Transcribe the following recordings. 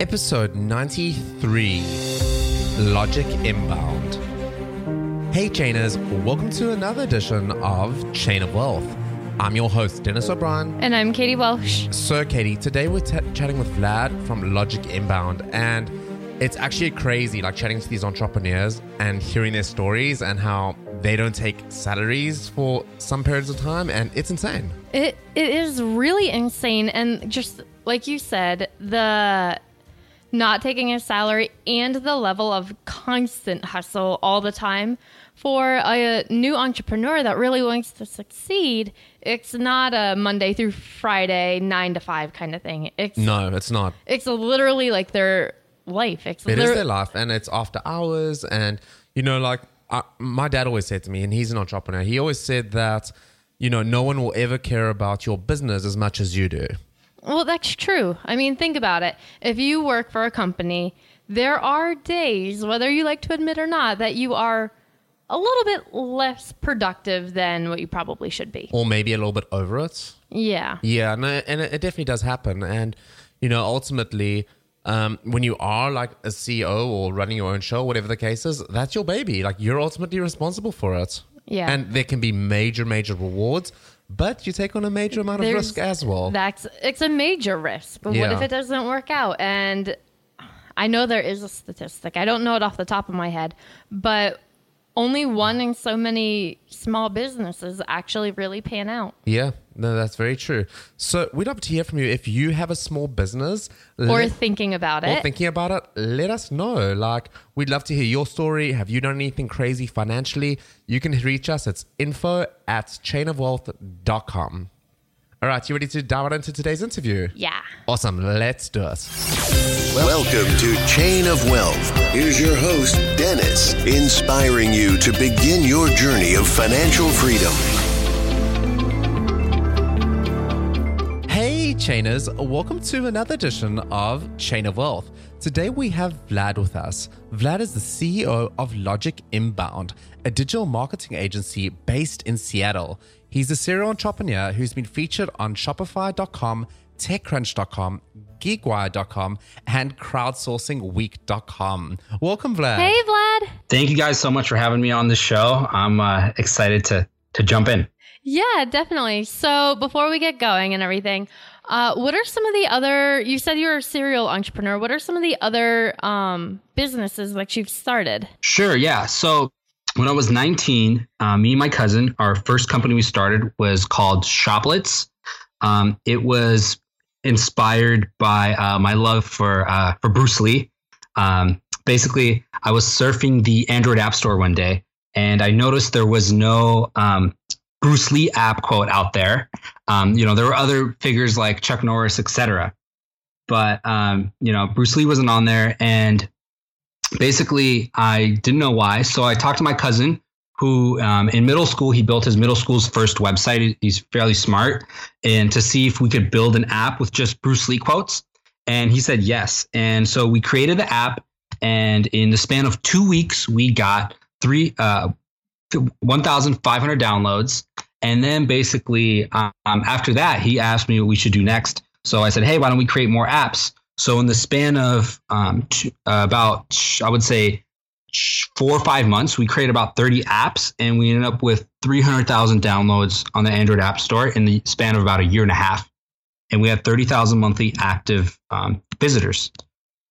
Episode 93 Logic Inbound. Hey, chainers, welcome to another edition of Chain of Wealth. I'm your host, Dennis O'Brien. And I'm Katie Welsh. So, Katie, today we're t- chatting with Vlad from Logic Inbound, and it's actually crazy like chatting to these entrepreneurs and hearing their stories and how they don't take salaries for some periods of time, and it's insane. It it is really insane, and just like you said, the not taking a salary and the level of constant hustle all the time for a new entrepreneur that really wants to succeed. It's not a Monday through Friday nine to five kind of thing. It's No, it's not. it's literally like their life. It's It is their life, and it's after hours. And you know, like I, my dad always said to me, and he's an entrepreneur. He always said that you know no one will ever care about your business as much as you do. Well, that's true. I mean, think about it. If you work for a company, there are days, whether you like to admit or not, that you are a little bit less productive than what you probably should be. or maybe a little bit over it. Yeah. Yeah, no, and it, it definitely does happen. And you know, ultimately, um, when you are like a CEO or running your own show, whatever the case is, that's your baby. Like you're ultimately responsible for it. Yeah. and there can be major, major rewards, but you take on a major amount of risk as well. That's it's a major risk. But what if it doesn't work out? And I know there is a statistic. I don't know it off the top of my head, but only one in so many small businesses actually really pan out. yeah, no, that's very true. So we'd love to hear from you if you have a small business Or let- thinking about or it. thinking about it, let us know. Like, we'd love to hear your story. Have you done anything crazy financially? You can reach us. It's info at chainofwealth.com. All right, you ready to dive right into today's interview? yeah. Awesome. Let's do it. Welcome to Chain of Wealth. Here's your host, Dennis, inspiring you to begin your journey of financial freedom. Hey, Chainers, welcome to another edition of Chain of Wealth. Today we have Vlad with us. Vlad is the CEO of Logic Inbound, a digital marketing agency based in Seattle. He's a serial entrepreneur who's been featured on Shopify.com, TechCrunch.com, GeekWire.com, and CrowdSourcingWeek.com. Welcome, Vlad. Hey, Vlad. Thank you guys so much for having me on the show. I'm uh, excited to to jump in. Yeah, definitely. So before we get going and everything, uh, what are some of the other? You said you're a serial entrepreneur. What are some of the other um, businesses that you've started? Sure, yeah. So when I was 19, uh, me and my cousin, our first company we started was called Shoplets. Um, it was inspired by uh, my love for uh, for Bruce Lee. Um, basically, I was surfing the Android App Store one day, and I noticed there was no um, Bruce Lee app quote out there. Um, you know, there were other figures like Chuck Norris, etc. But um, you know, Bruce Lee wasn't on there, and basically, I didn't know why. So I talked to my cousin, who um, in middle school he built his middle school's first website. He's fairly smart, and to see if we could build an app with just Bruce Lee quotes. And he said yes. And so we created the app. And in the span of two weeks, we got three, uh, 1,500 downloads. And then basically, um, after that, he asked me what we should do next. So I said, hey, why don't we create more apps? So in the span of um, two, uh, about, I would say, four or five months, we created about 30 apps, and we ended up with 300,000 downloads on the Android App Store in the span of about a year and a half. And we had 30,000 monthly active um, visitors.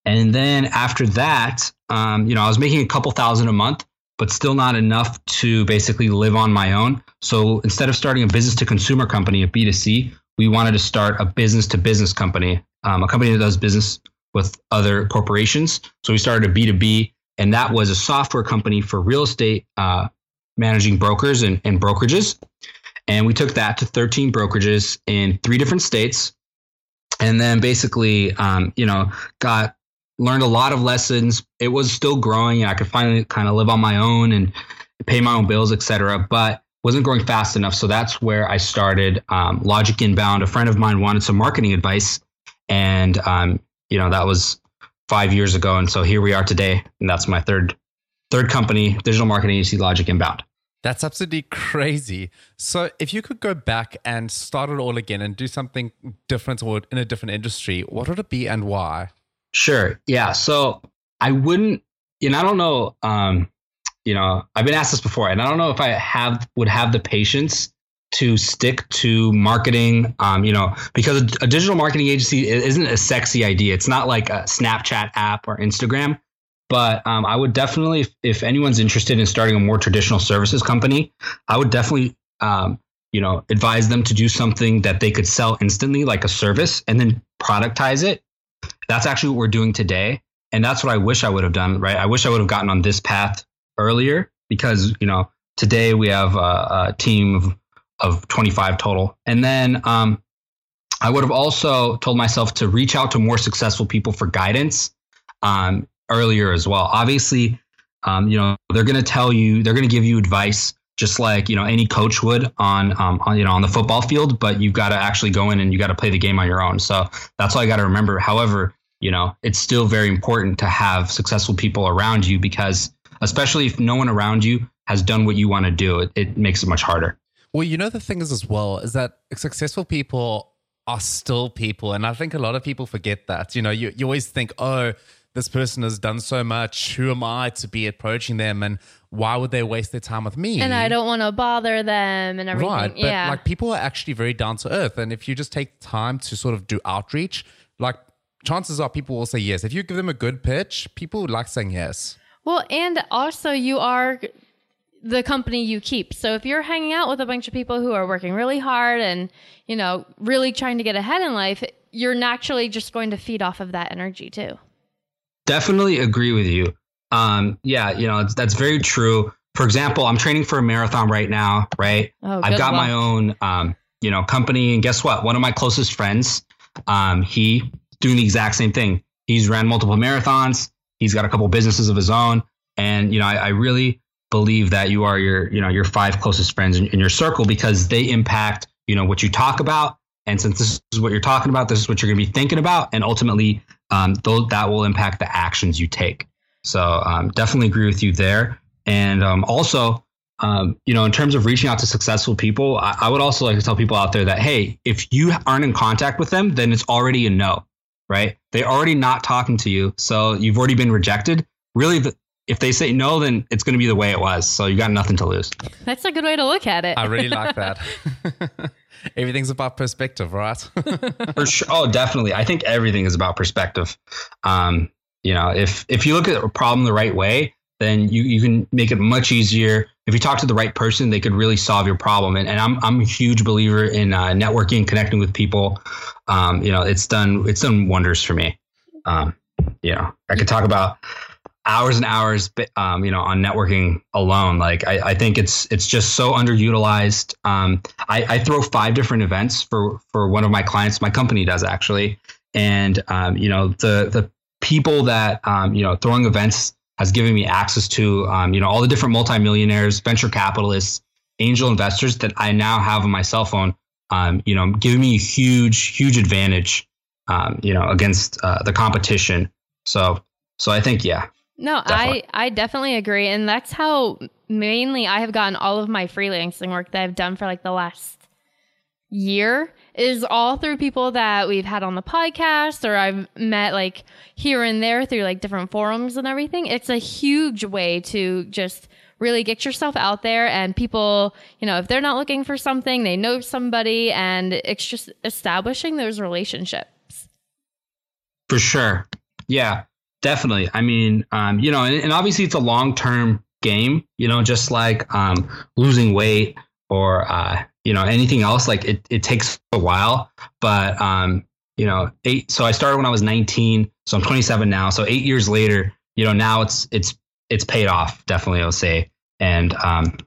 And then after that, um, you know, I was making a couple thousand a month, but still not enough to basically live on my own. So instead of starting a business to consumer company, a B2C, we wanted to start a business to business company, um, a company that does business with other corporations. So we started a B2B, and that was a software company for real estate uh, managing brokers and, and brokerages. And we took that to 13 brokerages in three different states. And then basically, um, you know, got learned a lot of lessons. It was still growing. I could finally kind of live on my own and pay my own bills, etc. But wasn't growing fast enough. So that's where I started um, Logic Inbound. A friend of mine wanted some marketing advice, and um, you know that was five years ago. And so here we are today, and that's my third third company, digital marketing agency, Logic Inbound. That's absolutely crazy. So, if you could go back and start it all again and do something different or in a different industry, what would it be and why? Sure. Yeah. So, I wouldn't, you know, I don't know. Um, you know, I've been asked this before, and I don't know if I have would have the patience to stick to marketing. Um, you know, because a, a digital marketing agency isn't a sexy idea. It's not like a Snapchat app or Instagram. But um, I would definitely, if, if, anyone's interested in starting a more traditional services company, I would definitely, um, you know, advise them to do something that they could sell instantly, like a service, and then productize it. That's actually what we're doing today, and that's what I wish I would have done. Right? I wish I would have gotten on this path earlier because you know today we have a, a team of, of 25 total, and then um, I would have also told myself to reach out to more successful people for guidance. Um, earlier as well. Obviously, um, you know they're going to tell you, they're going to give you advice, just like you know any coach would on, um, on you know on the football field. But you've got to actually go in and you got to play the game on your own. So that's all I got to remember. However, you know it's still very important to have successful people around you because especially if no one around you has done what you want to do, it, it makes it much harder. Well, you know the thing is as well is that successful people are still people, and I think a lot of people forget that. You know, you you always think, oh this person has done so much. Who am I to be approaching them? And why would they waste their time with me? And I don't want to bother them and everything. Right. But yeah. like people are actually very down to earth. And if you just take time to sort of do outreach, like chances are people will say yes. If you give them a good pitch, people like saying yes. Well, and also you are the company you keep. So if you're hanging out with a bunch of people who are working really hard and, you know, really trying to get ahead in life, you're naturally just going to feed off of that energy too definitely agree with you. Um, yeah, you know, that's very true. For example, I'm training for a marathon right now, right? Oh, I've got luck. my own, um, you know, company. And guess what? One of my closest friends, um, he doing the exact same thing. He's ran multiple marathons. He's got a couple businesses of his own. And, you know, I, I really believe that you are your, you know, your five closest friends in, in your circle because they impact, you know, what you talk about. And since this is what you're talking about, this is what you're going to be thinking about. And ultimately, um, that will impact the actions you take. So um, definitely agree with you there. And um, also, um, you know, in terms of reaching out to successful people, I, I, would also like to tell people out there that hey, if you aren't in contact with them, then it's already a no, right? They're already not talking to you, so you've already been rejected. Really, if they say no, then it's going to be the way it was. So you got nothing to lose. That's a good way to look at it. I really like that. Everything's about perspective, right? For sure. Oh, definitely. I think everything is about perspective. Um, you know, if if you look at a problem the right way, then you, you can make it much easier. If you talk to the right person, they could really solve your problem. And, and I'm I'm a huge believer in uh, networking, connecting with people. Um, you know, it's done it's done wonders for me. Um, you know, I could talk about hours and hours, um, you know, on networking alone. Like I, I, think it's it's just so underutilized. Um, I, I, throw five different events for for one of my clients. My company does actually, and um, you know the the people that um, you know throwing events has given me access to um, you know all the different multimillionaires, venture capitalists, angel investors that I now have on my cell phone. Um, you know, giving me a huge huge advantage you know, against uh, the competition. So, so I think, yeah. No, definitely. I, I definitely agree. And that's how mainly I have gotten all of my freelancing work that I've done for like the last year is all through people that we've had on the podcast or I've met like here and there through like different forums and everything. It's a huge way to just really get yourself out there and people, you know, if they're not looking for something, they know somebody and it's just establishing those relationships. For sure. Yeah, definitely. I mean, um, you know, and, and obviously it's a long term game, you know, just like um, losing weight or, uh, you know, anything else. Like it, it takes a while, but, um, you know, eight. So I started when I was 19. So I'm 27 now. So eight years later, you know, now it's, it's it's paid off, definitely, I'll say. And, um,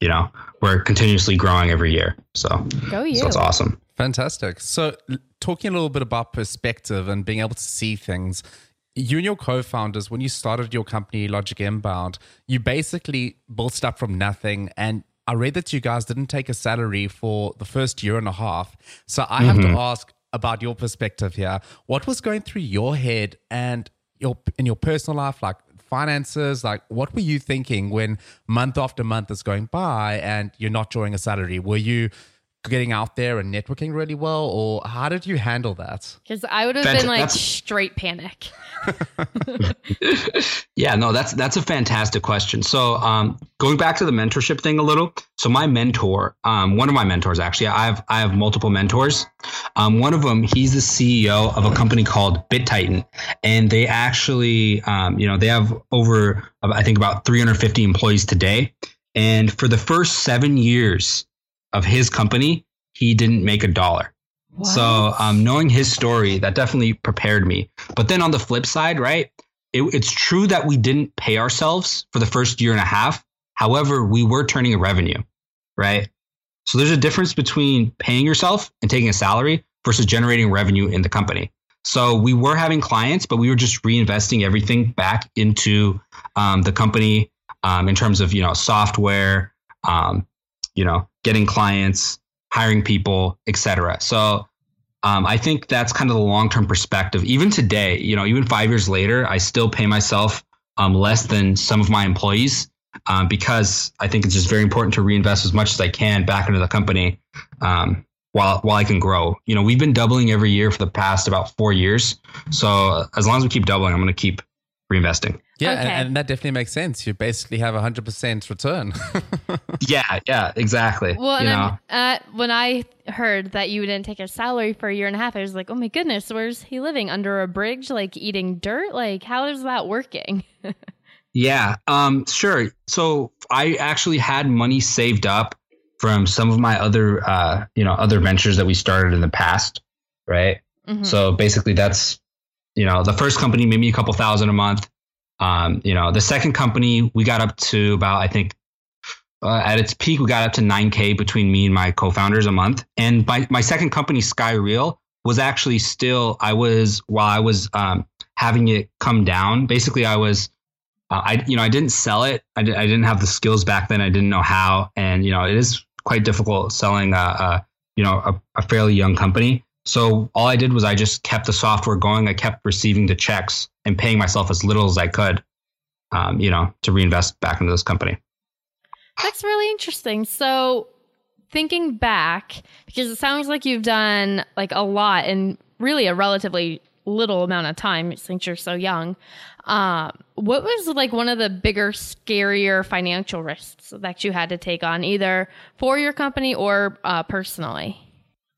you know, we're continuously growing every year. So, Go you. so it's awesome. Fantastic. So, talking a little bit about perspective and being able to see things, you and your co-founders, when you started your company, Logic Inbound, you basically built up from nothing. And I read that you guys didn't take a salary for the first year and a half. So I have mm-hmm. to ask about your perspective here. What was going through your head and your in your personal life, like finances? Like, what were you thinking when month after month is going by and you're not drawing a salary? Were you getting out there and networking really well, or how did you handle that? Because I would have been like straight panic. yeah, no, that's that's a fantastic question. So, um, going back to the mentorship thing a little. So, my mentor, um, one of my mentors, actually, I have I have multiple mentors. Um, one of them, he's the CEO of a company called BitTitan, and they actually, um, you know, they have over I think about 350 employees today. And for the first seven years of his company, he didn't make a dollar. What? So, um, knowing his story, that definitely prepared me. But then on the flip side, right, it, it's true that we didn't pay ourselves for the first year and a half. However, we were turning a revenue, right? So there's a difference between paying yourself and taking a salary versus generating revenue in the company. So we were having clients, but we were just reinvesting everything back into um, the company um, in terms of you know software, um, you know, getting clients, hiring people, etc. So um, I think that's kind of the long term perspective. Even today, you know, even five years later, I still pay myself um, less than some of my employees um, because I think it's just very important to reinvest as much as I can back into the company um, while while I can grow. You know, we've been doubling every year for the past about four years. So as long as we keep doubling, I'm going to keep reinvesting. Yeah, okay. and, and, that definitely makes sense. You basically have a hundred percent return. yeah, yeah, exactly. Well, you know? Uh, when I heard that you didn't take a salary for a year and a half, I was like, oh my goodness, where's he living under a bridge, like eating dirt? Like, how is that working? yeah, um, sure. So I actually had money saved up from some of my other, uh, you know, other ventures that we started in the past, right? Mm-hmm. So basically, that's you know, the first company made me a couple thousand a month. Um, you know, the second company we got up to about I think uh, at its peak we got up to 9k between me and my co-founders a month. And my my second company SkyReal was actually still I was while I was um, having it come down. Basically, I was uh, I you know I didn't sell it. I, di- I didn't have the skills back then. I didn't know how, and you know it is quite difficult selling a, a you know a, a fairly young company. So all I did was I just kept the software going. I kept receiving the checks and paying myself as little as I could, um, you know, to reinvest back into this company. That's really interesting. So thinking back, because it sounds like you've done like a lot in really a relatively little amount of time since you're so young. Uh, what was like one of the bigger, scarier financial risks that you had to take on, either for your company or uh, personally?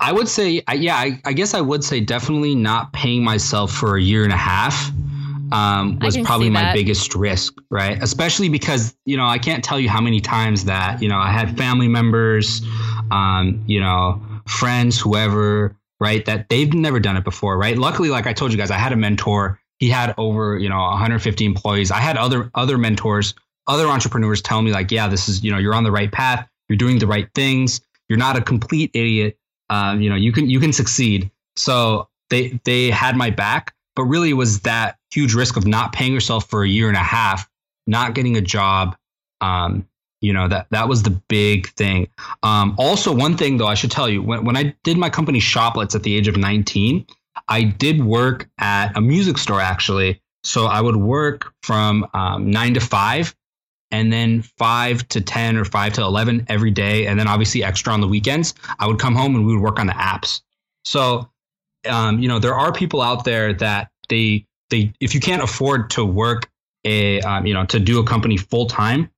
I would say, yeah, I, I, guess I would say definitely not paying myself for a year and a half um, was probably my biggest risk, right? Especially because, you know, I can't tell you how many times that, you know, I had family members, um, you know, friends, whoever, right, that they've never done it before, right? Luckily, like I told you guys, I had a mentor. He had over, you know, 150 employees. I had other other mentors, other entrepreneurs tell me like, yeah, this is, you know, you're on the right path. You're doing the right things. You're not a complete idiot um, you know, you can you can succeed. So they they had my back, but really it was that huge risk of not paying yourself for a year and a half, not getting a job. Um, you know that that was the big thing. Um, also, one thing though, I should tell you, when when I did my company Shoplets at the age of 19, I did work at a music store actually. So I would work from um, nine to five and then five to 10 or five to 11 every day. And then obviously extra on the weekends. I would come home and we would work on the apps. So, um, you know, there are people out there that they, they, if you can't afford to work a, um, you know, to do a company full time,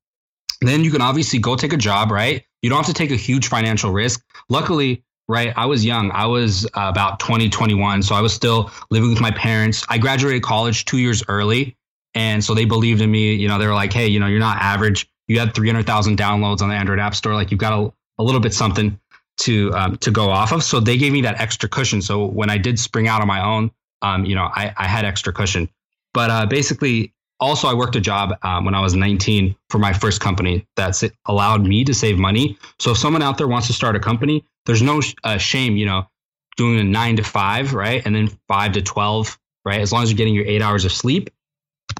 then you can obviously go take a job, right? You don't have to take a huge financial risk. Luckily, right, I was young. I was about 20, 21. So I was still living with my parents. I graduated college two years early. And so they believed in me. You know, they were like, hey, you know, you're not average. You had 300,000 downloads on the Android App Store. Like you've got a, a little bit something to um, to go off of. So they gave me that extra cushion. So when I did spring out on my own, um, you know, I, I had extra cushion. But uh, basically, also I worked a job um, when I was 19 for my first company that allowed me to save money. So if someone out there wants to start a company, there's no uh, shame, you know, doing a nine to five, right, and then five to 12, right. As long as you're getting your eight hours of sleep,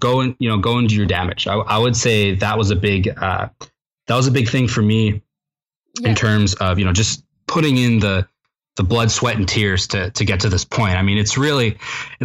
go and you know go into your damage. I, I would say that was a big uh, that was a big thing for me yeah. in terms of you know just putting in the the blood, sweat, and tears to to get to this point. I mean, it's really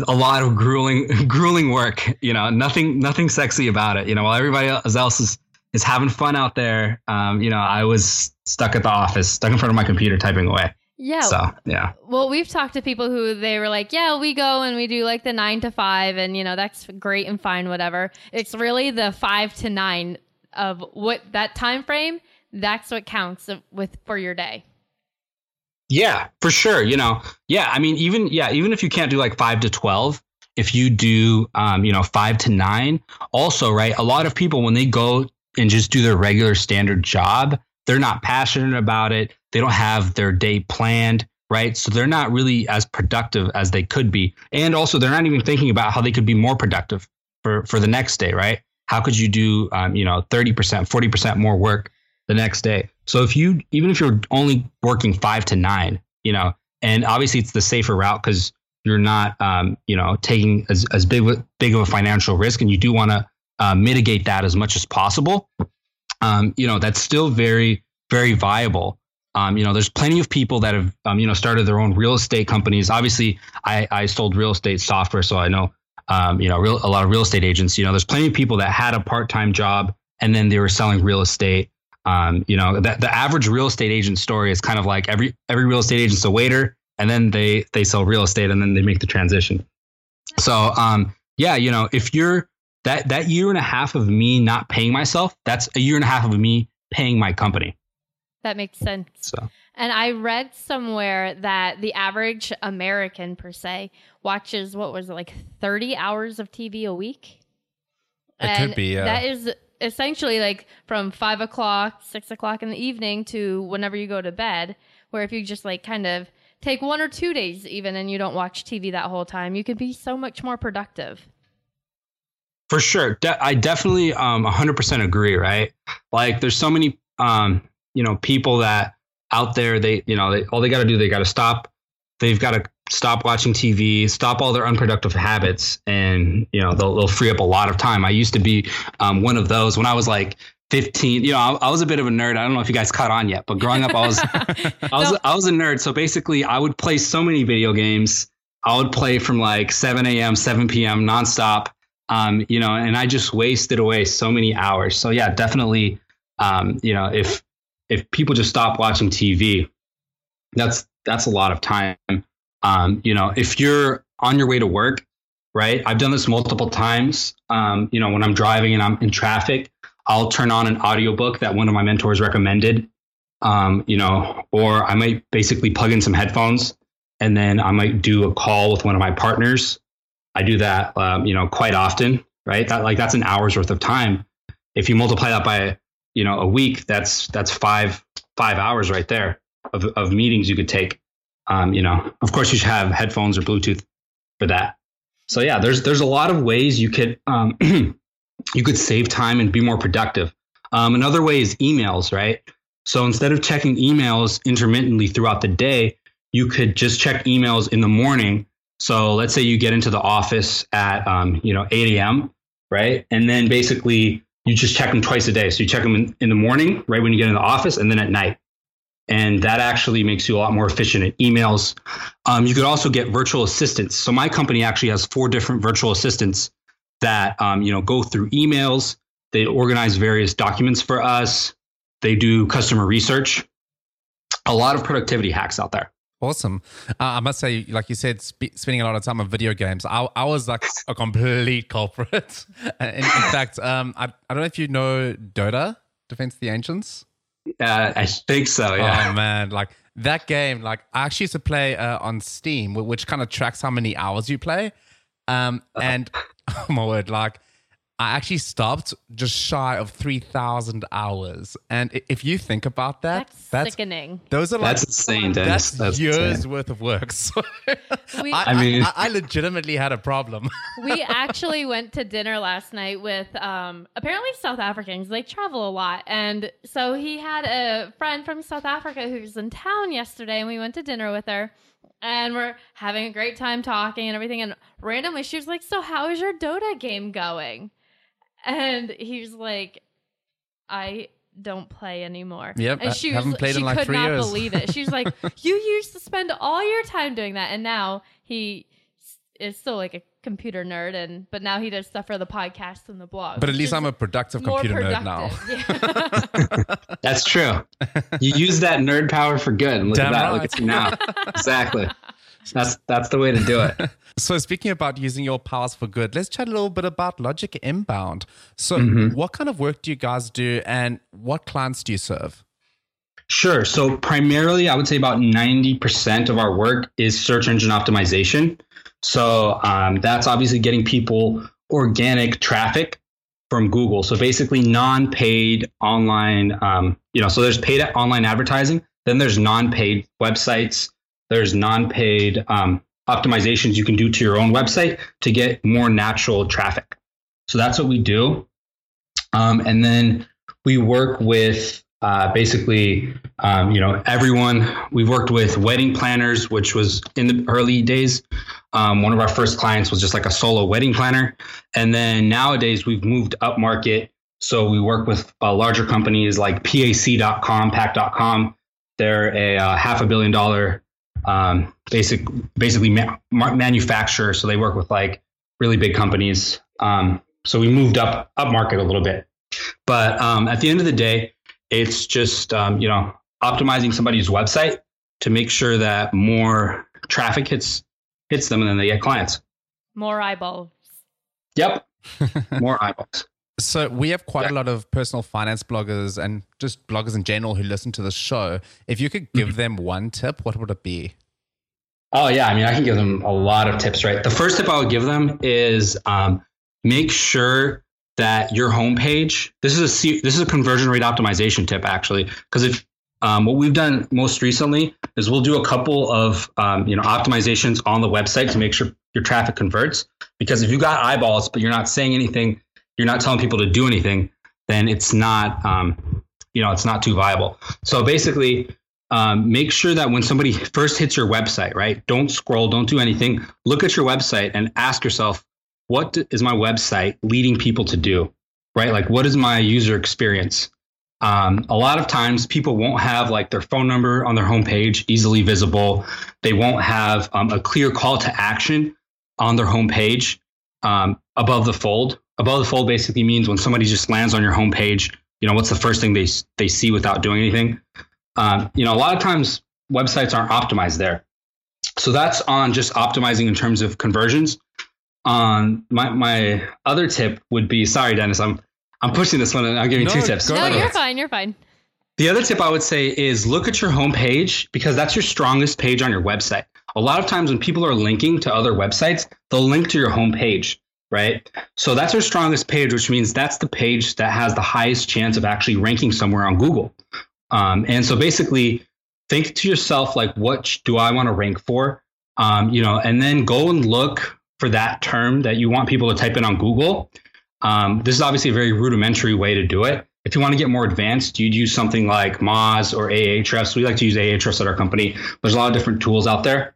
a lot of grueling grueling work. You know, nothing nothing sexy about it. You know, while everybody else is is having fun out there, um, you know, I was stuck at the office, stuck in front of my computer, typing away. Yeah. So, yeah. Well, we've talked to people who they were like, yeah, we go and we do like the nine to five, and, you know, that's great and fine, whatever. It's really the five to nine of what that time frame, that's what counts with for your day. Yeah, for sure. You know, yeah. I mean, even, yeah, even if you can't do like five to 12, if you do, um, you know, five to nine, also, right, a lot of people, when they go and just do their regular standard job, they're not passionate about it. They don't have their day planned, right? So they're not really as productive as they could be. And also, they're not even thinking about how they could be more productive for, for the next day, right? How could you do, um, you know, 30%, 40% more work the next day? So if you, even if you're only working five to nine, you know, and obviously it's the safer route because you're not, um, you know, taking as, as big, big of a financial risk and you do want to uh, mitigate that as much as possible um, you know, that's still very, very viable. Um, you know, there's plenty of people that have, um, you know, started their own real estate companies. Obviously, I, I sold real estate software, so I know, um, you know, real, a lot of real estate agents. You know, there's plenty of people that had a part-time job and then they were selling real estate. Um, you know, the, the average real estate agent story is kind of like every every real estate agent's a waiter, and then they they sell real estate, and then they make the transition. So, um, yeah, you know, if you're that that year and a half of me not paying myself, that's a year and a half of me paying my company. That makes sense. So. And I read somewhere that the average American per se watches what was it like 30 hours of TV a week. It and could be. Yeah. That is essentially like from five o'clock, six o'clock in the evening to whenever you go to bed. Where if you just like kind of take one or two days even and you don't watch TV that whole time, you can be so much more productive. For sure. De- I definitely um 100% agree, right? Like there's so many um you know people that out there they you know they, all they got to do they got to stop they've got to stop watching TV, stop all their unproductive habits, and you know they'll, they'll free up a lot of time. I used to be um, one of those when I was like 15. You know, I, I, was a bit of a nerd. I don't know if you guys caught on yet, but growing up, I was I was no. I was a nerd. So basically, I would play so many video games. I would play from like 7 a.m., 7 p.m. nonstop um, you know, and I just wasted away so many hours. So yeah, definitely, um, you know, if if people just stop watching TV, that's that's a lot of time. Um, you know, if you're on your way to work, right? I've done this multiple times. Um, you know, when I'm driving and I'm in traffic, I'll turn on an audiobook that one of my mentors recommended. Um, you know, or I might basically plug in some headphones and then I might do a call with one of my partners I do that, um, you know, quite often, right? That like that's an hour's worth of time. If you multiply that by, you know, a week, that's that's five five hours right there of of meetings you could take. Um, you know, of course, you should have headphones or Bluetooth for that. So yeah, there's there's a lot of ways you could um, you could save time and be more productive. Um, another way is emails, right? So instead of checking emails intermittently throughout the day, you could just check emails in the morning so let's say you get into the office at um, you know 8 a.m. right, and then basically you just check them twice a day. So you check them in, in the morning, right when you get in the office, and then at night. and that actually makes you a lot more efficient at emails. Um, you could also get virtual assistants. So my company actually has four different virtual assistants that um, you know go through emails. They organize various documents for us. They do customer research. A lot of productivity hacks out there. Awesome. Uh, I must say, like you said, sp- spending a lot of time on video games. I, I was like a complete culprit. in, in fact, um, I, I don't know if you know Dota, Defense of the Ancients. Uh, I think so. Yeah. Oh man, like that game. Like I actually used to play uh, on Steam, which kind of tracks how many hours you play. Um, and oh my word, like I actually stopped just shy of 3,000 hours. And if you think about that, That's, that's, sickening. those are like, That's insane, Dennis. that's, That's years insane. worth of work. So We- I, I mean- I, I legitimately had a problem. we actually went to dinner last night with um, apparently South Africans. They travel a lot. And so he had a friend from South Africa who was in town yesterday, and we went to dinner with her. And we're having a great time talking and everything. And randomly, she was like, So, how is your Dota game going? And he's like, I don't play anymore. Yep, and I she haven't was, played she in like could three not years. believe it. She's like, "You used to spend all your time doing that, and now he is still like a computer nerd, and but now he does stuff for the podcast and the blog. But at least I'm a productive more computer nerd now. Yeah. That's true. You use that nerd power for good. Look Damn at that. right. Look at you now. exactly. That's that's the way to do it. So speaking about using your powers for good, let's chat a little bit about Logic Inbound. So Mm-hmm. what kind of work do you guys do and what clients do you serve? Sure. So primarily, I would say about ninety percent of our work is search engine optimization. So um, that's obviously getting people organic traffic from Google. So basically, non-paid online. Um, you know, so there's paid online advertising. Then there's non-paid websites. There's non-paid um, optimizations you can do to your own website to get more natural traffic. So that's what we do. Um, and then we work with uh, basically, um, you know, everyone. We've worked with wedding planners, which was in the early days. Um, one of our first clients was just like a solo wedding planner. And then nowadays we've moved up market. So we work with uh, larger companies like PAC.com, PAC.com. They're a uh, half a billion dollar um, basic, basically ma- ma- manufacturer. So they work with like really big companies. Um, so we moved up up market a little bit. But um, at the end of the day, it's just um, you know optimizing somebody's website to make sure that more traffic hits hits them and then they get clients. More eyeballs. Yep, more eyeballs. So we have quite a lot of personal finance bloggers and just bloggers in general who listen to the show. If you could give them one tip, what would it be? Oh yeah, I mean I can give them a lot of tips. Right, the first tip I would give them is um, make sure that your homepage. This is a this is a conversion rate optimization tip actually, because if um, what we've done most recently is we'll do a couple of um, you know optimizations on the website to make sure your traffic converts. Because if you got eyeballs but you're not saying anything, you're not telling people to do anything, then it's not um, you know it's not too viable. So basically, um, make sure that when somebody first hits your website, right? Don't scroll, don't do anything. Look at your website and ask yourself, what is my website leading people to do, right? Like, what is my user experience? Um, a lot of times, people won't have like their phone number on their homepage easily visible. They won't have um, a clear call to action on their homepage um, above the fold. Above the fold basically means when somebody just lands on your homepage, you know, what's the first thing they they see without doing anything? Um, you know, a lot of times websites aren't optimized there. So that's on just optimizing in terms of conversions. Um, my my other tip would be sorry, Dennis, I'm I'm pushing this one and I'm giving No, two tips. No, ahead. you're fine. You're fine. The other tip I would say is look at your homepage because that's your strongest page on your website. A lot of times when people are linking to other websites, they'll link to your homepage, right? So that's our strongest page, which means that's the page that has the highest chance of actually ranking somewhere on Google. Um, and so basically, think to yourself like, what do I want to rank for? Um, you know, and then go and look for that term that you want people to type in on Google. Um, this is obviously a very rudimentary way to do it. If you want to get more advanced, you'd use something like Moz or Ahrefs. We like to use Ahrefs at our company. There's a lot of different tools out there.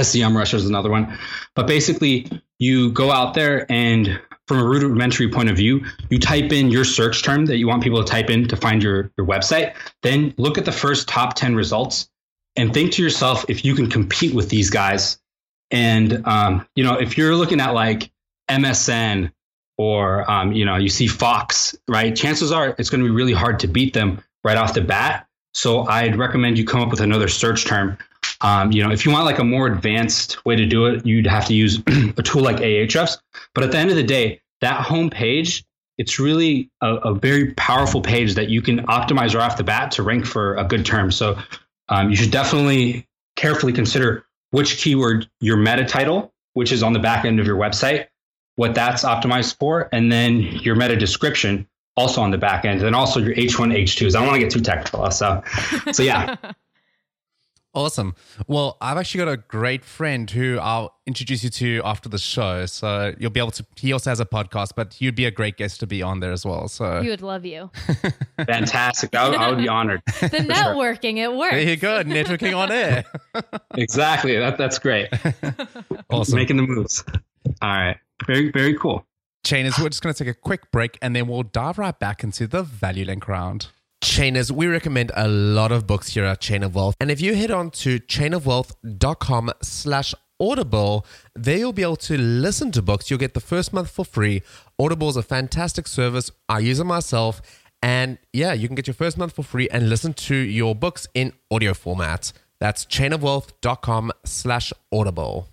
SEM Rusher is another one. But basically, you go out there and from a rudimentary point of view, you type in your search term that you want people to type in to find your, your website. Then look at the first top 10 results and think to yourself if you can compete with these guys. And, um, you know, if you're looking at like MSN or, um, you know, you see Fox, right? Chances are it's going to be really hard to beat them right off the bat. So I'd recommend you come up with another search term. Um, you know, if you want like a more advanced way to do it, you'd have to use a tool like Ahrefs. But at the end of the day, that home page, it's really a, a, very powerful page that you can optimize right off the bat to rank for a good term. So um, you should definitely carefully consider which keyword your meta title, which is on the back end of your website, what that's optimized for, and then your meta description also on the back end, and also your H1, H2s. I don't want to get too technical. So, so yeah. Awesome. Well, I've actually got a great friend who I'll introduce you to after the show. So you'll be able to, he also has a podcast, but you'd be a great guest to be on there as well. So he would love you. Fantastic. I, I, would be honored. the networking, sure. it works. There you go. Networking on air. exactly. That, that's great. awesome. Making the moves. All right. Very, very cool. Chainers, we're just going to take a quick break and then we'll dive right back into the value link round. Chainers, we recommend a lot of books here at Chain of Wealth. And if you head on to chainofwealth.com slash Audible, there you'll be able to listen to books. You'll get the first month for free. Audible is a fantastic service. I use it myself. And yeah, you can get your first month for free and listen to your books in audio format. That's chainofwealth.com slash Audible.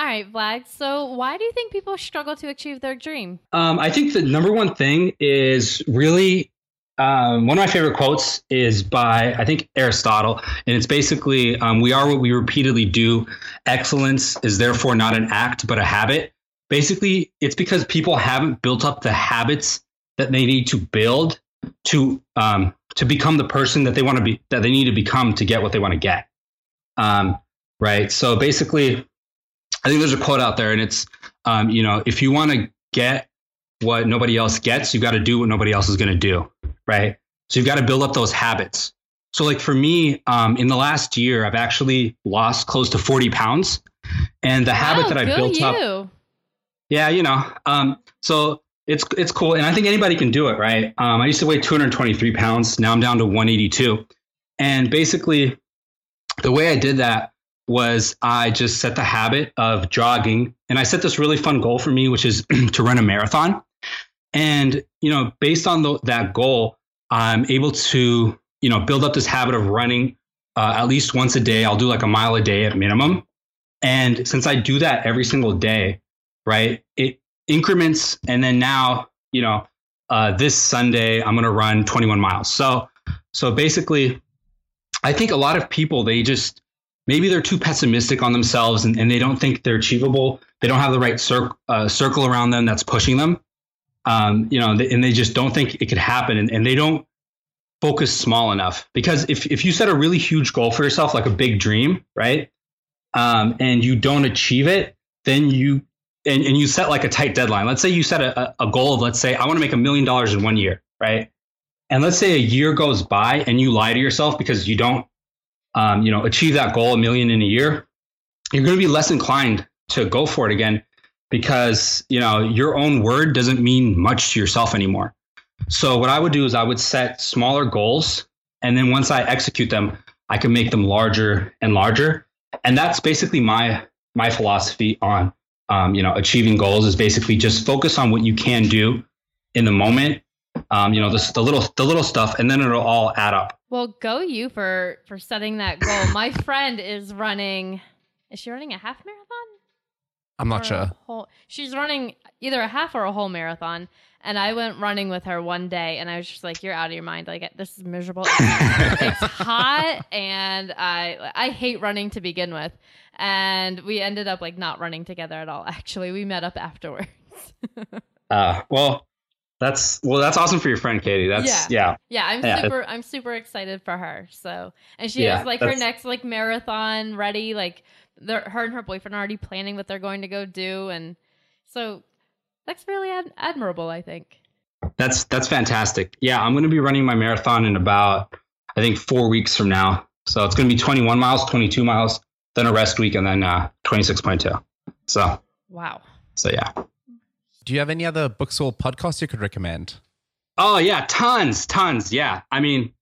All right, Vlad. So, why do you think people struggle to achieve their dream? Um, I think the number one thing is really um, one of my favorite quotes is by I think Aristotle, and it's basically um, "We are what we repeatedly do. Excellence is therefore not an act but a habit." Basically, it's because people haven't built up the habits that they need to build to um, to become the person that they want to be that they need to become to get what they want to get. Um, right. So basically, I think there's a quote out there, and it's um, you know if you want to get what nobody else gets, you've got to do what nobody else is going to do right? So you've got to build up those habits. So, like for me, um, in the last year, I've actually lost close to 40 pounds. And the habit that I built you. up. Yeah, you know. Um, so it's it's cool. And I think anybody can do it, right? Um, I used to weigh 223 pounds. Now I'm down to 182. And basically, the way I did that was I just set the habit of jogging. And I set this really fun goal for me, which is to run a marathon. And, you know, based on the, that goal, I'm able to, you know, build up this habit of running uh, at least once a day. I'll do like a mile a day at minimum. And since I do that every single day, right, it increments. And then now, you know, uh, this Sunday, I'm going to run 21 miles. So, so basically, I think a lot of people, they just, maybe they're too pessimistic on themselves and, and they don't think they're achievable. They don't have the right cir- uh, circle around them that's pushing them um, you know, and they just don't think it could happen, and, and they don't focus small enough. Because if if you set a really huge goal for yourself, like a big dream, right, um, and you don't achieve it, then you and, and you set like a tight deadline. Let's say you set a, a goal of let's say I want to make a million dollars in one year, right? And let's say a year goes by and you lie to yourself because you don't, um, you know, achieve that goal a million in a year. You're going to be less inclined to go for it again because you know your own word doesn't mean much to yourself anymore. So what I would do is I would set smaller goals, and then once I execute them, I can make them larger and larger. And that's basically my my philosophy on um, you know achieving goals is basically just focus on what you can do in the moment. Um, you know the, the little the little stuff, and then it'll all add up. Well, go you for for setting that goal. my friend is running. Is she running a half marathon? I'm not sure. Whole, she's running either a half or a whole marathon. And I went running with her one day, and I was just like, "You're out of your mind! Like this is miserable. it's hot, and I I hate running to begin with." And we ended up like not running together at all. Actually, we met up afterwards. uh, well, that's well, that's awesome for your friend Katie. That's yeah, yeah. yeah I'm yeah. super. I'm super excited for her. So, and she yeah, has like her next like marathon ready. Like her and her boyfriend are already planning what they're going to go do, and so that's really ad- admirable. I think. That's that's fantastic. Yeah, I'm going to be running my marathon in about I think four weeks from now. So it's going to be 21 miles, 22 miles, then a rest week, and then uh, 26.2. So wow. So yeah. Do you have any other books or podcasts you could recommend? Oh yeah, tons, tons. Yeah, I mean,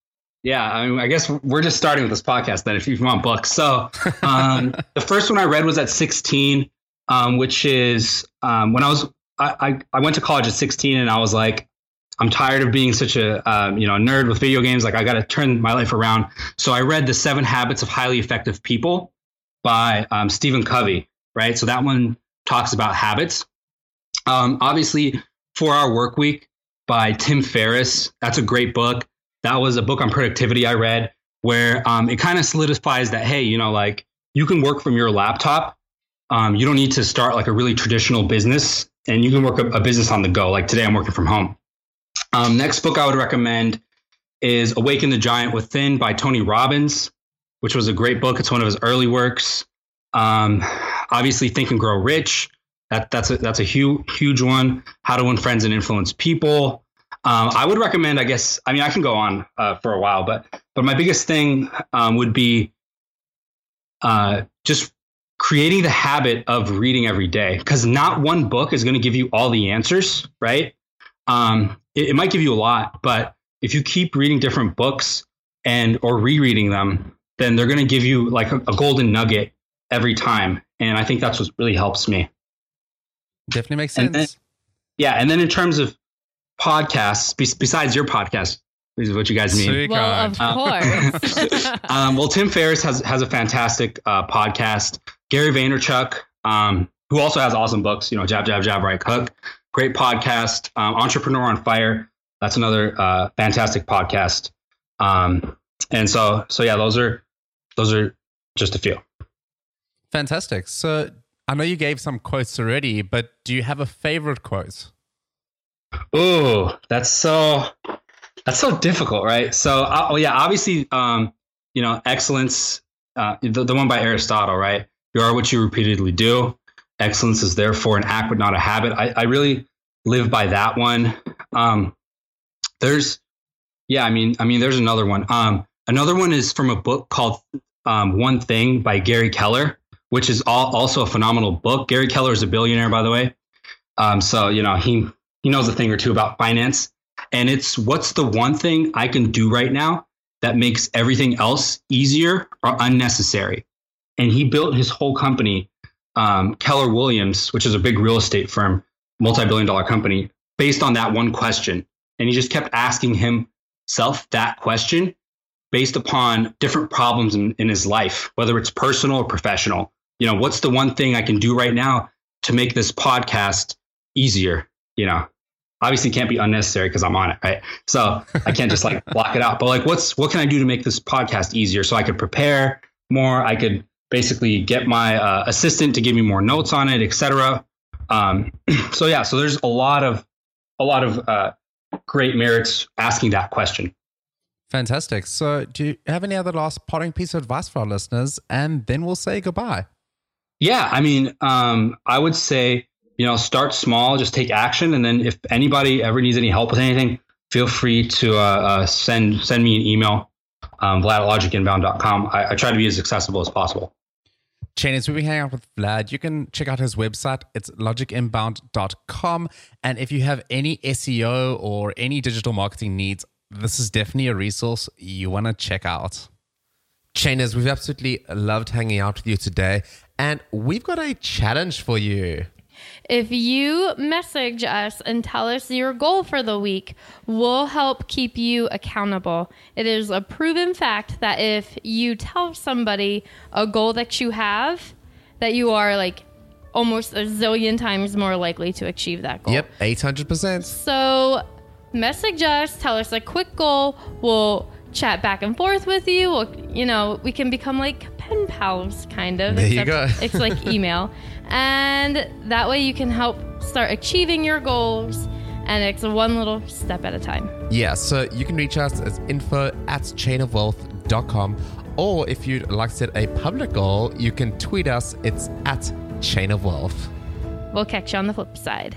yeah, I mean, I guess we're just starting with this podcast. Then, if you want books, so um, the first one I read was at 16, um, which is um, when I was I, I, I went to college at 16, and I was like, I'm tired of being such a um, you know nerd with video games. Like I got to turn my life around. So I read the Seven Habits of Highly Effective People by um, Stephen Covey. Right. So that one talks about habits. Um, obviously, Four Hour Work Week by Tim Ferriss. That's a great book. That was a book on productivity I read where um, it kind of solidifies that hey, you know, like you can work from your laptop. Um, you don't need to start like a really traditional business, and you can work a, a business on the go. Like today, I'm working from home. Um, next book I would recommend is Awaken the Giant Within by Tony Robbins, which was a great book. It's one of his early works. Um, obviously, Think and Grow Rich. That, that's a, that's a huge huge one. How to win friends and influence people. Um, I would recommend. I guess. I mean, I can go on uh, for a while, but but my biggest thing um, would be uh, just creating the habit of reading every day because not one book is going to give you all the answers, right? Um, it, it might give you a lot, but if you keep reading different books and or rereading them, then they're going to give you like a, a golden nugget every time. And I think that's what really helps me. Definitely makes sense. And then, yeah, and then in terms of podcasts, be, besides your podcast, this is what you guys mean. Sweet Well, God. of course. um, well, Tim Ferriss has has a fantastic uh, podcast. Gary Vaynerchuk, um, who also has awesome books, you know, Jab Jab Jab Right Hook, great podcast. Um, Entrepreneur on Fire, that's another uh, fantastic podcast. Um, and so, so yeah, those are those are just a few. Fantastic. So I know you gave some quotes already, but do you have a favorite quote? Oh, that's so that's so difficult, right? So, uh, oh yeah, obviously, um, you know, excellence. Uh, the, the one by Aristotle, right? You are what you repeatedly do. Excellence is therefore an act, but not a habit. I, I really live by that one. Um, there's, yeah, I mean, I mean, there's another one. Um, another one is from a book called um, One Thing by Gary Keller, which is all, also a phenomenal book. Gary Keller is a billionaire, by the way. Um, so you know he he knows a thing or two about finance, and it's what's the one thing I can do right now that makes everything else easier or unnecessary. And he built his whole company, um, Keller Williams, which is a big real estate firm, multi-billion dollar company, based on that one question. And he just kept asking himself that question based upon different problems in, in his life, whether it's personal or professional. You know, what's the one thing I can do right now to make this podcast easier? You know, obviously can't be unnecessary because I'm on it, right? So I can't just like block it out. But like, what's what can I do to make this podcast easier so I could prepare more? I could basically get my uh, assistant to give me more notes on it, etc. Um, so yeah, so there's a lot of a lot of uh, great merits asking that question. Fantastic. So, do you have any other last parting piece of advice for our listeners? And then we'll say goodbye. Yeah, I mean, um, I would say you know start small, just take action, and then if anybody ever needs any help with anything, feel free to uh, uh, send send me an email, um, Vlad at logicinbound.com. I, I try to be as accessible as possible. Chainers, we've been hanging out with Vlad. You can check out his website. It's logicinbound.com. And if you have any SEO or any digital marketing needs, this is definitely a resource you want to check out. Chainers, we've absolutely loved hanging out with you today. And we've got a challenge for you. If you message us and tell us your goal for the week, we'll help keep you accountable. It is a proven fact that if you tell somebody a goal that you have, that you are like almost a zillion times more likely to achieve that goal. Yep, 800%. So message us, tell us a quick goal. We'll chat back and forth with you. We'll, you know, we can become like pen pals, kind of. There you go. it's like email. And that way you can help start achieving your goals. And it's one little step at a time. Yeah, so you can reach us as info at chainofwealth.com. Or if you'd like to set a public goal, you can tweet us. It's at Chain of Wealth. We'll catch you on the flip side.